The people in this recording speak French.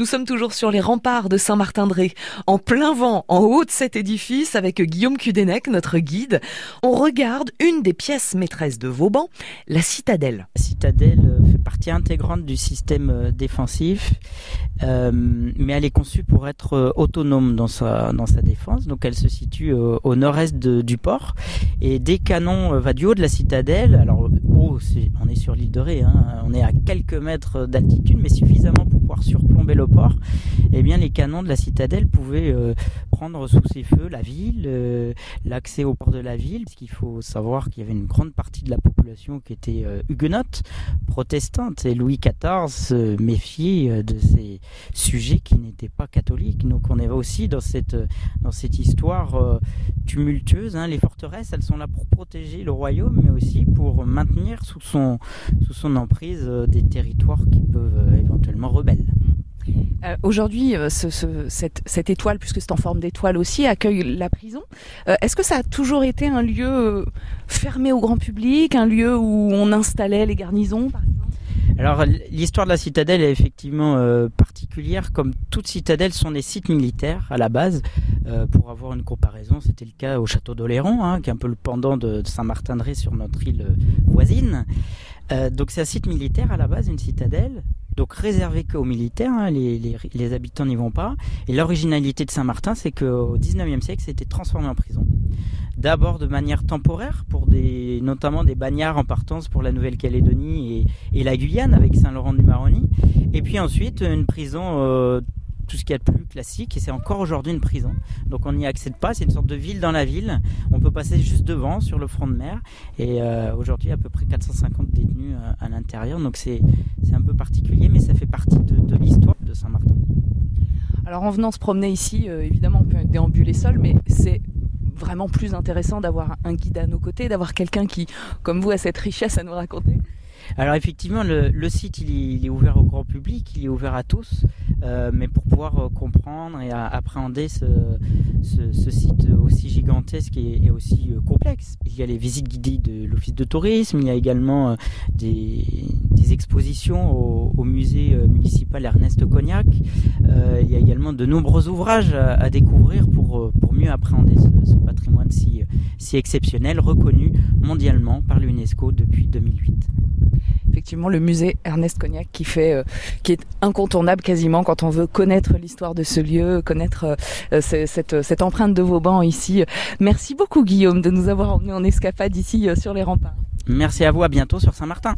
Nous sommes toujours sur les remparts de Saint-Martin-de-Ré, en plein vent, en haut de cet édifice, avec Guillaume Cudenec, notre guide. On regarde une des pièces maîtresses de Vauban, la citadelle. La citadelle euh, fait partie intégrante du système euh, défensif, euh, mais elle est conçue pour être autonome dans sa, défense. Donc elle se situe au nord-est du port. Et des canons va du haut de la citadelle, alors on est sur l'île de Ré, hein, on est à quelques mètres d'altitude, mais suffisamment pour surplomber le port, eh bien les canons de la citadelle pouvaient euh, prendre sous ses feux la ville, euh, l'accès au port de la ville, parce qu'il faut savoir qu'il y avait une grande partie de la population qui était euh, huguenote, protestante, et Louis XIV se méfiait de ces sujets qui n'étaient pas catholiques. Donc on est aussi dans cette, dans cette histoire tumultueuse. Hein. Les forteresses, elles sont là pour protéger le royaume, mais aussi pour maintenir sous son, sous son emprise des territoires qui peuvent éventuellement rebelles. Euh, aujourd'hui, euh, cette, étoile, puisque c'est en forme d'étoile aussi, accueille la prison. Euh, est-ce que ça a toujours été un lieu fermé au grand public, un lieu où on installait les garnisons, par alors l'histoire de la citadelle est effectivement particulière, comme toute citadelle sont des sites militaires à la base. pour avoir une comparaison, c'était le cas au château d'Oléron, hein, qui est un peu le pendant de Saint-Martin-de-Ré sur notre île voisine. donc c'est un site militaire à la base, une citadelle, donc réservé qu'aux militaires, hein, les, habitants n'y vont pas. Et l'originalité de Saint-Martin, c'est qu'au 19e siècle, été transformé en prison. D'abord de manière temporaire, pour des, notamment des bagnards en partance pour la Nouvelle-Calédonie et, la Guyane avec Saint-Laurent-du-Maroni. Et puis ensuite, une prison euh, tout ce qu'il y a de plus classique et c'est encore aujourd'hui une prison. Donc on n'y accède pas, c'est une sorte de ville dans la ville. On peut passer juste devant sur le front de mer et euh, aujourd'hui à peu près 450 détenus euh, l'intérieur. Donc c'est un peu particulier mais ça fait partie de, l'histoire de Saint-Martin. Alors en venant se promener ici, euh, évidemment on peut déambuler seul mais c'est vraiment plus intéressant d'avoir un guide à nos côtés, d'avoir quelqu'un qui, comme vous, a cette richesse à nous raconter. Alors effectivement, le, site il est, ouvert au grand public, il est ouvert à tous, euh, mais pour pouvoir euh, comprendre et appréhender ce, site aussi gigantesque et, aussi euh, complexe, il y a les visites guidées de l'office de tourisme, il y a également des, expositions au, musée municipal Ernest Cognac, il y a également de nombreux ouvrages à, découvrir pour, mieux appréhender ce, patrimoine si exceptionnel, reconnu mondialement par l'UNESCO depuis 2008 effectivement le musée Ernest Cognac qui fait euh, qui est incontournable quasiment quand on veut connaître l'histoire de ce lieu, connaître euh, cette, cette empreinte de Vauban ici. Merci beaucoup Guillaume de nous avoir emmenés en escapade ici euh, sur les remparts. Merci à vous, à bientôt sur Saint-Martin.